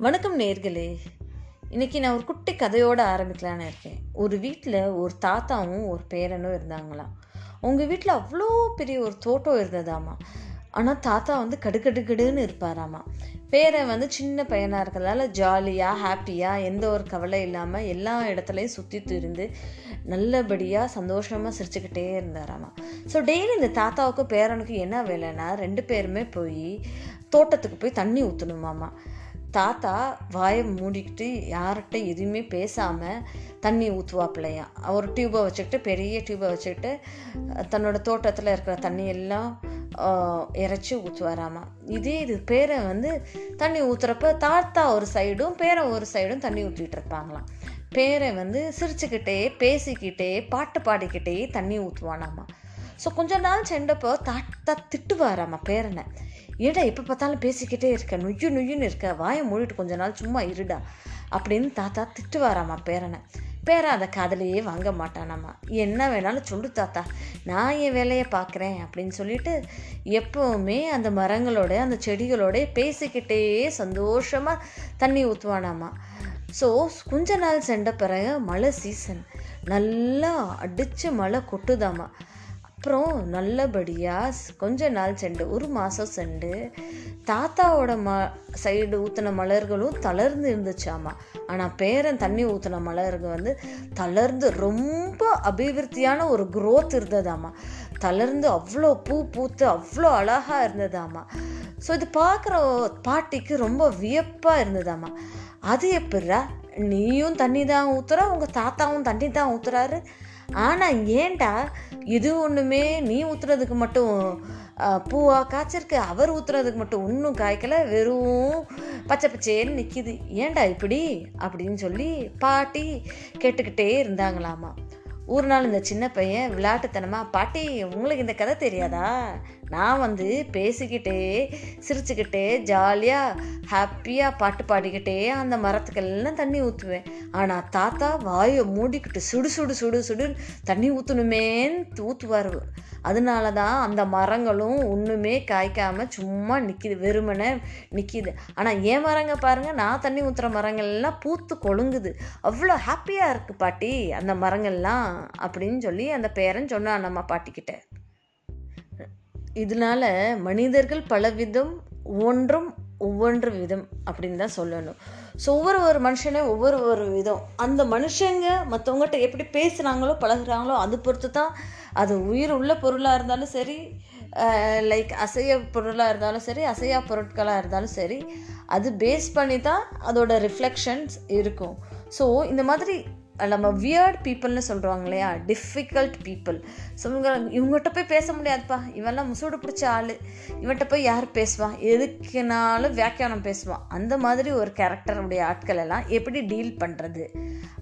வணக்கம் நேர்களே. இன்னைக்கு நான் ஒரு குட்டி கதையோடு ஆரம்பிக்கலான்னு இருக்கேன். ஒரு வீட்டில் ஒரு தாத்தாவும் ஒரு பேரனும் இருந்தாங்களாம். உங்கள் வீட்டில் அவ்வளோ பெரிய ஒரு தோட்டம் இருந்ததாமா? ஆனால் தாத்தா வந்து கடுக்கடுக்கடுன்னு இருப்பாராமா? பேரன் வந்து சின்ன பையனாக இருக்கிறதால ஜாலியாக ஹாப்பியாக எந்த ஒரு கவலை இல்லாமல் எல்லா இடத்துலையும் சுற்றி திரிந்து நல்லபடியாக சந்தோஷமாக சிரிச்சுக்கிட்டே இருந்தாராமா? ஸோ டெய்லி இந்த தாத்தாவுக்கும் பேரனுக்கும் என்ன வேலைன்னா ரெண்டு பேருமே போய் தோட்டத்துக்கு போய் தண்ணி ஊற்றணுமாமா தாத்தா வாயை மூடிக்கிட்டு யார்கிட்ட எதுவுமே பேசாமல் தண்ணி ஊற்றுவாப்பிள்ளையா ஒரு டியூபை வச்சுக்கிட்டு பெரிய டியூபை வச்சுக்கிட்டு தன்னோட தோட்டத்தில் இருக்கிற தண்ணி எல்லாம் இறைச்சி ஊற்றுவாராமா இதே இது பேரை வந்து தண்ணி ஊற்றுறப்ப தாத்தா ஒரு சைடும் பேரை ஒரு சைடும் தண்ணி ஊற்றிட்டு இருப்பாங்களாம். பேரை வந்து சிரிச்சுக்கிட்டே பேசிக்கிட்டே பாட்டு பாடிக்கிட்டே தண்ணி ஊற்றுவானாமா ஸோ கொஞ்ச நாள் சென்றப்போ தாத்தா திட்டுவாராமா பேரனை? ஏடா எப்போ பார்த்தாலும் பேசிக்கிட்டே இருக்க? நொய்யு நொய்யுன்னு இருக்க? வாயை மூடிட்டு கொஞ்ச நாள் சும்மா இருடா அப்படின்னு தாத்தா திட்டுவாராமா பேரனை. பேரன் அதை காதலையே வாங்க மாட்டானாமா. என்ன வேணாலும் சொல்லு தாத்தா. நான் என் வேலையை பார்க்குறேன் அப்படின்னு சொல்லிட்டு எப்போவுமே அந்த மரங்களோட அந்த செடிகளோட பேசிக்கிட்டே சந்தோஷமாக தண்ணி ஊற்றுவானாமா ஸோ கொஞ்ச நாள் சென்ற பிறகு மழை சீசன் நல்லா அடித்து மழை கொட்டுதாமா. அப்புறம் நல்லபடியாக கொஞ்ச நாள் செண்டு ஒரு மாதம் செண்டு. தாத்தாவோட ம சைடு ஊற்றின மலர்களும் தளர்ந்து இருந்துச்சாமா? ஆனால் பேரன் தண்ணி ஊற்றின மலர்கள் வந்து தளர்ந்து ரொம்ப அபிவிருத்தியான ஒரு குரோத் இருந்ததாமா? தளர்ந்து அவ்வளோ பூ பூத்து அவ்வளோ அழகாக இருந்ததாமா? ஸோ இது பார்க்குற பாட்டிக்கு ரொம்ப வியப்பாக இருந்ததாமா? அது எப்படா நீயும் தண்ணி தான் ஊற்றுற உங்கள் தாத்தாவும் தண்ணி தான் ஊற்றுறாரு ஆனால் ஏண்டா இது ஒன்றுமே நீ ஊற்றுறதுக்கு மட்டும் பூவாக காய்ச்சிருக்கு அவர் ஊற்றுறதுக்கு மட்டும் ஒன்றும் காய்க்கல வெறும் பச்சை பச்சேன்னு நிற்கிது ஏண்டா இப்படி? அப்படின்னு சொல்லி பாட்டி கேட்டுக்கிட்டே இருந்தாங்களாமா. ஒரு நாள் இந்த சின்ன பையன் விளையாட்டுத்தனமா பாட்டி உங்களுக்கு இந்த கதை தெரியாதா? நான் வந்து பேசிக்கிட்டே சிரிச்சுக்கிட்டே ஜாலியாக ஹாப்பியாக பாட்டு பாடிக்கிட்டே அந்த மரத்துக்கெல்லாம் தண்ணி ஊற்றுவேன் ஆனால் தாத்தா வாயை மூடிக்கிட்டு சுடு சுடு சுடு சுடு தண்ணி ஊற்றணுமேன்னு ஊற்றுவார் அதனால தான் அந்த மரங்களும் ஒன்றுமே காய்க்காமல் சும்மா நிற்கிது வெறுமனே நிற்கிது ஆனால் ஏன் மரங்க பாருங்கள் நான் தண்ணி ஊற்றுற மரங்கள்லாம் பூத்து கொழுங்குது. அவ்வளோ ஹாப்பியாக இருக்குது பாட்டி அந்த மரங்கள்லாம் அப்படின்னு சொல்லி அந்த பேரன் சொன்னான் நம்ம பாட்டிக்கிட்ட. இதனால மனிதர்கள் பலவிதம் ஒவ்வொன்றும் ஒவ்வொன்று விதம் அப்படின்னு தான் சொல்லணும். ஸோ ஒவ்வொரு ஒரு மனுஷனே ஒவ்வொரு ஒரு விதம். அந்த மனுஷங்க மற்றவங்ககிட்ட எப்படி பேசுகிறாங்களோ பழகுறாங்களோ அது பொறுத்து தான் அது உயிர் உள்ள பொருளாக இருந்தாலும் சரி லைக் அசைய பொருளாக இருந்தாலும் சரி அசையா பொருட்களாக இருந்தாலும் சரி அது பேஸ் பண்ணி தான் அதோட ரிஃப்ளெக்ஷன்ஸ் இருக்கும். ஸோ இந்த மாதிரி நம்ம வியர்ட் பீப்புள்னு சொல்கிறாங்க இல்லையா டிஃபிகல்ட் பீப்புள் ஸோ இவங்க இவங்ககிட்ட போய் பேச முடியாதுப்பா. இவெல்லாம் முசூடு பிடிச்ச ஆள். இவன்கிட்ட போய் யார் பேசுவான் எதுக்குனாலும் வியாக்கியானம் பேசுவான் அந்த மாதிரி ஒரு கேரக்டருடைய ஆட்கள் எல்லாம் எப்படி டீல் பண்ணுறது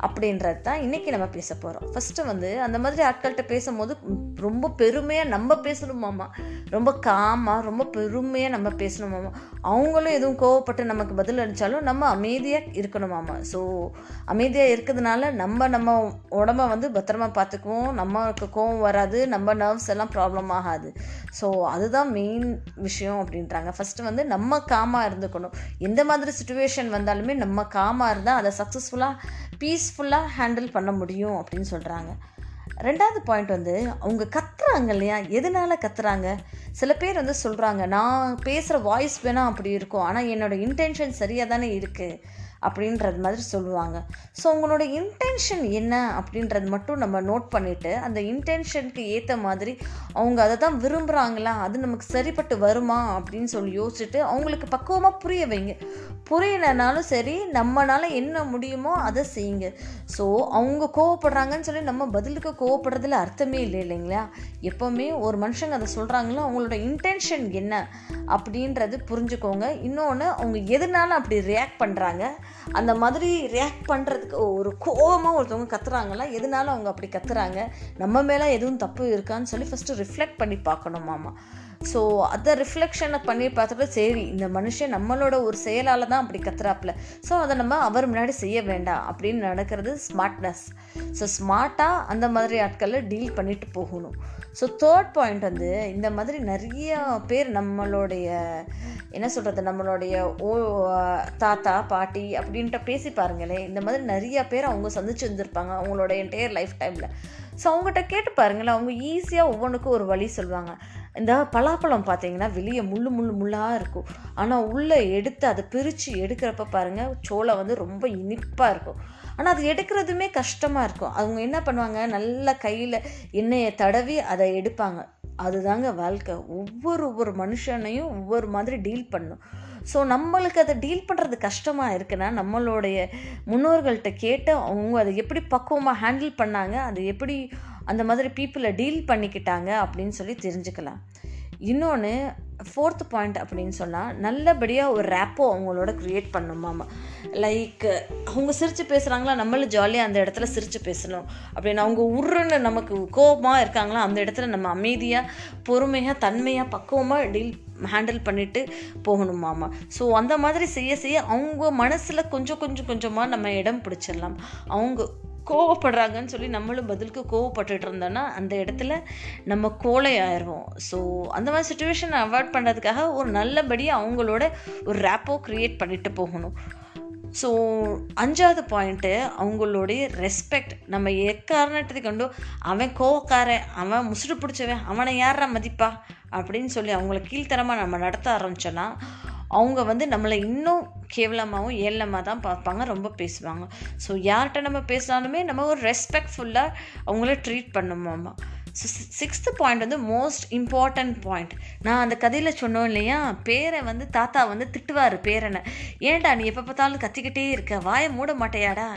அப்படின்றது தான் இன்றைக்கி நம்ம பேச போகிறோம் ஃபஸ்ட்டு வந்து அந்த மாதிரி ஆட்கள்கிட்ட பேசும்போது ரொம்ப பெருமையாக நம்ம பேசணுமாம்மா ரொம்ப காமாக ரொம்ப பெருமையாக நம்ம பேசணுமாம்மா அவங்களும் எதுவும் கோவப்பட்டு நமக்கு பதில் அடித்தாலும் நம்ம அமைதியாக இருக்கணுமாம்மா ஸோ அமைதியாக இருக்கிறதுனால நம்ம நம்ம உடம்ப வந்து பத்திரமா பார்த்துக்குவோம். நம்மளுக்கு கோவம் வராது. நம்ம நர்வ்ஸ் எல்லாம் ப்ராப்ளம் ஆகாது. ஸோ அதுதான் மெயின் விஷயம் அப்படின்றாங்க. ஃபஸ்ட்டு வந்து நம்ம காமாக இருந்துக்கணும். எந்த மாதிரி சுச்சுவேஷன் வந்தாலுமே நம்ம காமாக இருந்தால் அதை சக்ஸஸ்ஃபுல்லாக பீஸ்ஃபுல்லாக ஹேண்டில் பண்ண முடியும் அப்படின்னு சொல்கிறாங்க ரெண்டாவது பாயிண்ட் வந்து அவங்க கத்துறாங்க இல்லையா? எதனால கத்துறாங்க? சில பேர் வந்து சொல்கிறாங்க நான் பேசுகிற வாய்ஸ் வேணால் அப்படி இருக்கும். ஆனால் என்னோடய இன்டென்ஷன் சரியாக தானே இருக்குது அப்படின்றது மாதிரி சொல்லுவாங்க. ஸோ உங்களோட இன்டென்ஷன் என்ன அப்படின்றது மட்டும் நம்ம நோட் பண்ணிவிட்டு அந்த இன்டென்ஷனுக்கு ஏற்ற மாதிரி அவங்க அதை தான் விரும்புகிறாங்களா அது நமக்கு சரிப்பட்டு வருமா அப்படின்னு சொல்லி யோசிச்சுட்டு அவங்களுக்கு பக்குவமாக புரிய வைங்க. புரியலைனாலும் சரி நம்மளால் என்ன முடியுமோ அதை செய்யுங்க. ஸோ அவங்க கோவப்படுறாங்கன்னு சொல்லி நம்ம பதிலுக்கு கோவப்படுறதுல அர்த்தமே இல்லை இல்லைங்களா? எப்போவுமே ஒரு மனுஷங்க அதை சொல்கிறாங்களோ அவங்களோட இன்டென்ஷன் என்ன அப்படின்றது புரிஞ்சுக்கோங்க. இன்னொன்று அவங்க எதனால அப்படி ரியாக்ட் பண்ணுறாங்க அந்த மாதிரி ரியாக்ட் பண்ணுறதுக்கு ஒரு கோபமாக ஒருத்தவங்க கத்துறாங்களா? எதனால அவங்க அப்படி கத்துறாங்க. நம்ம மேலே எதுவும் தப்பு இருக்கான்னு சொல்லி ஃபஸ்ட்டு ரிஃப்ளெக்ட் பண்ணி பார்க்கணும் மாமா. ஸோ அதை ரிஃப்ளெக்ஷனை பண்ணி பார்த்துட்டு சரி இந்த மனுஷன் நம்மளோட ஒரு செயலால் தான் அப்படி கத்துறாப்புல ஸோ அதை நம்ம அவர் முன்னாடி செய்ய வேண்டாம் அப்படின்னு நடக்கிறது ஸ்மார்ட்னஸ் ஸோ ஸ்மார்ட்டாக அந்த மாதிரி ஆட்களை டீல் பண்ணிட்டு போகணும். ஸோ தேர்ட் பாயிண்ட் வந்து இந்த மாதிரி நிறைய பேர் நம்மளுடைய என்ன சொல்கிறது நம்மளுடைய ஓ தாத்தா பாட்டி அப்படின்ட்டு பேசி பாருங்களேன் இந்த மாதிரி நிறைய பேர் அவங்க சந்திச்சு வந்திருப்பாங்க அவங்களோட என்டையர் லைஃப் டைமில் ஸோ அவங்ககிட்ட கேட்டு பாருங்களேன் அவங்க ஈஸியாக ஒவ்வொன்றுக்கும் ஒரு வழி சொல்லுவாங்க இந்த பலாப்பழம் பார்த்தீங்கன்னா வெளியே முள்ளு முள்ளு முள்ளாக இருக்கும். ஆனால் உள்ளே எடுத்து அதை பிரித்து எடுக்கிறப்ப பாருங்கள் சோளை வந்து ரொம்ப இனிப்பாக இருக்கும். ஆனால் அது எடுக்கிறதுமே கஷ்டமாக இருக்கும். அவங்க என்ன பண்ணுவாங்க நல்லா கையில் எண்ணெயை தடவி அதை எடுப்பாங்க. அதுதாங்க வாழ்க்கை. ஒவ்வொரு ஒவ்வொரு மனுஷனையும் ஒவ்வொரு மாதிரி டீல் பண்ணும். ஸோ நம்மளுக்கு அதை டீல் பண்ணுறது கஷ்டமாக இருக்குன்னா நம்மளுடைய முன்னோர்கள்ட்ட கேட்டு அவங்க அதை எப்படி பக்குவமாக ஹேண்டில் பண்ணாங்க அதை எப்படி அந்த மாதிரி பீப்புளை டீல் பண்ணிக்கிட்டாங்க அப்படின்னு சொல்லி தெரிஞ்சுக்கலாம். இன்னொன்று ஃபோர்த் பாயிண்ட் அப்படின்னு சொன்னால் நல்லபடியாக ஒரு ரேப்போ அவங்களோட க்ரியேட் பண்ணணுமாமா லைக் அவங்க சிரித்து பேசுகிறாங்களா நம்மளும் ஜாலியாக அந்த இடத்துல சிரித்து பேசணும். அப்படின்னு அவங்க உருன்னு நமக்கு கோபமாக இருக்காங்களா அந்த இடத்துல நம்ம அமைதியாக பொறுமையாக தன்மையாக பக்குவமாக டீல் ஹேண்டில் பண்ணிட்டு போகணுமாமா ஸோ அந்த மாதிரி செய்ய செய்ய அவங்க மனசில் கொஞ்சம் கொஞ்சம் கொஞ்சமாக நம்ம இடம் பிடிச்சிடலாம். அவங்க கோவப்படுறாங்கன்னு சொல்லி நம்மளும் பதிலுக்கு கோவப்பட்டுட்டு இருந்தோன்னா அந்த இடத்துல நம்ம கோலை ஆயிடுவோம். ஸோ அந்த மாதிரி சுச்சுவேஷனை அவாய்ட் பண்ணுறதுக்காக ஒரு நல்லபடியாக அவங்களோட ஒரு ரேப்போ க்ரியேட் பண்ணிட்டு போகணும். ஸோ அஞ்சாவது பாயிண்ட்டு அவங்களுடைய ரெஸ்பெக்ட் நம்ம எக்காரணத்தை கண்டோ அவன் கோவக்காரன் அவன் முசுடு பிடிச்சவன் அவனை யாரா மதிப்பா? அப்படின்னு சொல்லி அவங்கள கீழ்த்தரமாக நம்ம நடத்த ஆரம்பிச்சோன்னா அவங்க வந்து நம்மளை இன்னும் கேவலமாகவும் ஏளனமாக தான் பார்ப்பாங்க ரொம்ப பேசுவாங்க. ஸோ யார்கிட்ட நம்ம பேசினாலுமே நம்ம ஒரு ரெஸ்பெக்ட்ஃபுல்லாக அவங்கள ட்ரீட் பண்ணுமாமா ஸோ சிக்ஸ்த்து பாயிண்ட் வந்து மோஸ்ட் இம்பார்ட்டன்ட் பாயிண்ட் நான் அந்த கதையில் சொன்னோம் இல்லையா? பேரை வந்து தாத்தா வந்து திட்டுவார் பேரனை. ஏன்டா நீ எப்போ பார்த்தாலும் கத்திக்கிட்டே இருக்க? வாயை மூட மாட்டையாடா?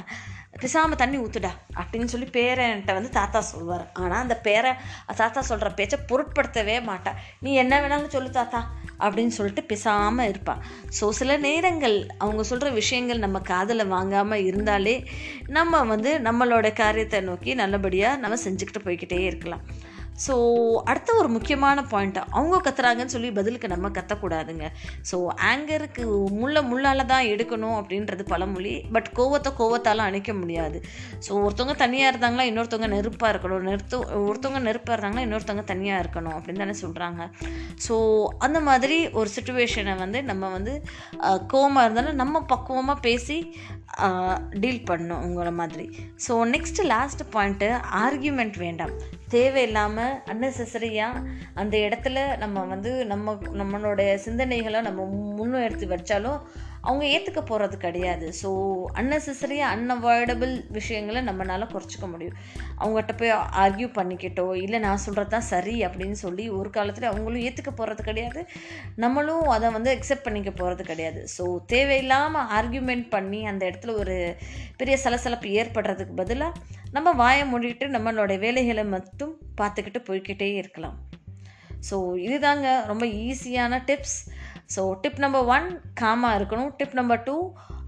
பிசாமல் தண்ணி ஊற்றுடா அப்படின்னு சொல்லி பேரன்ட்ட வந்து தாத்தா சொல்லுவார் ஆனால் அந்த பேரை தாத்தா சொல்கிற பேச்சை பொருட்படுத்தவே மாட்டா. நீ என்ன வேணாலும் சொல்லு தாத்தா. அப்படின்னு சொல்லிட்டு பேசாமல் இருப்பாள் ஸோ சில நேரங்கள் அவங்க சொல்கிற விஷயங்கள் நம்ம காதில் வாங்காமல் இருந்தாலே நம்ம வந்து நம்மளோட காரியத்தை நோக்கி நல்லபடியாக நம்ம செஞ்சுக்கிட்டு போய்கிட்டே இருக்கலாம். ஸோ அடுத்த ஒரு முக்கியமான பாயிண்ட் அவங்க கத்துறாங்கன்னு சொல்லி பதிலுக்கு நம்ம கத்தக்கூடாதுங்க. ஸோ ஆங்கருக்கு முள்ள முள்ளால் தான் எடுக்கணும் அப்படின்றது பழமொழி பட் கோவத்தை கோவத்தால் அணைக்க முடியாது. ஸோ ஒருத்தவங்க தனியாக இருந்தாங்களா இன்னொருத்தவங்க நெருப்பாக இருக்கணும். நெருத்து ஒருத்தவங்க நெருப்பாக இருந்தாங்கன்னா இன்னொருத்தவங்க தனியாக இருக்கணும் அப்படின்னு தானே சொல்கிறாங்க ஸோ அந்த மாதிரி ஒரு சுச்சுவேஷனை வந்து நம்ம வந்து கோவமாக இருந்தாலும் நம்ம பக்குவமாக பேசி டீல் பண்ணணும் உங்களை மாதிரி. So next last point argument வேண்டாம். தேவையில்லாமல் அன்னெசரியாக அந்த இடத்துல நம்ம வந்து நம்ம நம்மளுடைய சிந்தனைகளை நம்ம முன்னெடுத்து வச்சாலும் அவங்க ஏற்றுக்க போகிறது கிடையாது. ஸோ அன்னெசரியாக அன்அவாய்டபிள் விஷயங்களை நம்மளால் குறைச்சிக்க முடியும். அவங்ககிட்ட போய் ஆர்கியூ பண்ணிக்கிட்டோ இல்லை நான் சொல்கிறது தான் சரி அப்படின்னு சொல்லி ஒரு காலத்தில் அவங்களும் ஏற்றுக்க போகிறது கிடையாது. நம்மளும் அதை வந்து அக்செப்ட் பண்ணிக்க போகிறது கிடையாது. ஸோ தேவையில்லாமல் ஆர்கியூமெண்ட் பண்ணி அந்த இடத்துல ஒரு பெரிய சலசலப்பு ஏற்படுறதுக்கு பதிலாக நம்ம வாயை மூடிக்கிட்டு நம்மளோட வேலைகளை மட்டும் பார்த்துக்கிட்டு போய்கிட்டே இருக்கலாம். ஸோ இதுதாங்க ரொம்ப ஈஸியான tips so tip number one காமாக இருக்கணும். டிப் நம்பர் டூ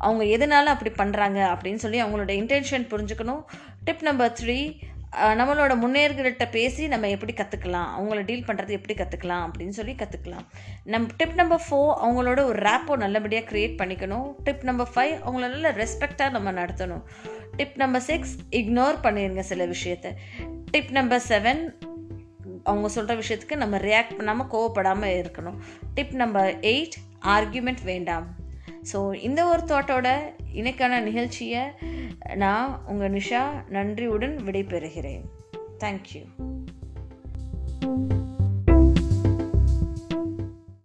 அவங்க எதனால அப்படி பண்ணுறாங்க அப்படின்னு சொல்லி அவங்களோட இன்டென்ஷன் புரிஞ்சுக்கணும். டிப் நம்பர் த்ரீ நம்மளோட முன்னேறுகிட்ட பேசி நம்ம எப்படி கற்றுக்கலாம் அவங்கள டீல் பண்ணுறது எப்படி கற்றுக்கலாம் அப்படின்னு சொல்லி கற்றுக்கலாம் நம் டிப் நம்பர் ஃபோர் அவங்களோட ஒரு ரேப்போ நல்லபடியாக க்ரியேட் பண்ணிக்கணும். டிப் நம்பர் ஃபைவ் அவங்கள நல்ல ரெஸ்பெக்டாக நம்ம நடத்தணும். டிப் நம்பர் சிக்ஸ் இக்னோர் பண்ணிடுங்க சில விஷயத்த. டிப் நம்பர் செவன் அவங்க சொல்கிற விஷயத்துக்கு நம்ம ரியாக்ட் பண்ணாமல் கோவப்படாமல் இருக்கணும். டிப் நம்பர் எயிட் ஆர்கியூமெண்ட் வேண்டாம். ஸோ இந்த ஒரு தாட்டோட இன்னைக்கான நிகழ்ச்சியை நான் உங்கள் நிஷா நன்றியுடன் விடைபெறுகிறேன். தேங்க்யூ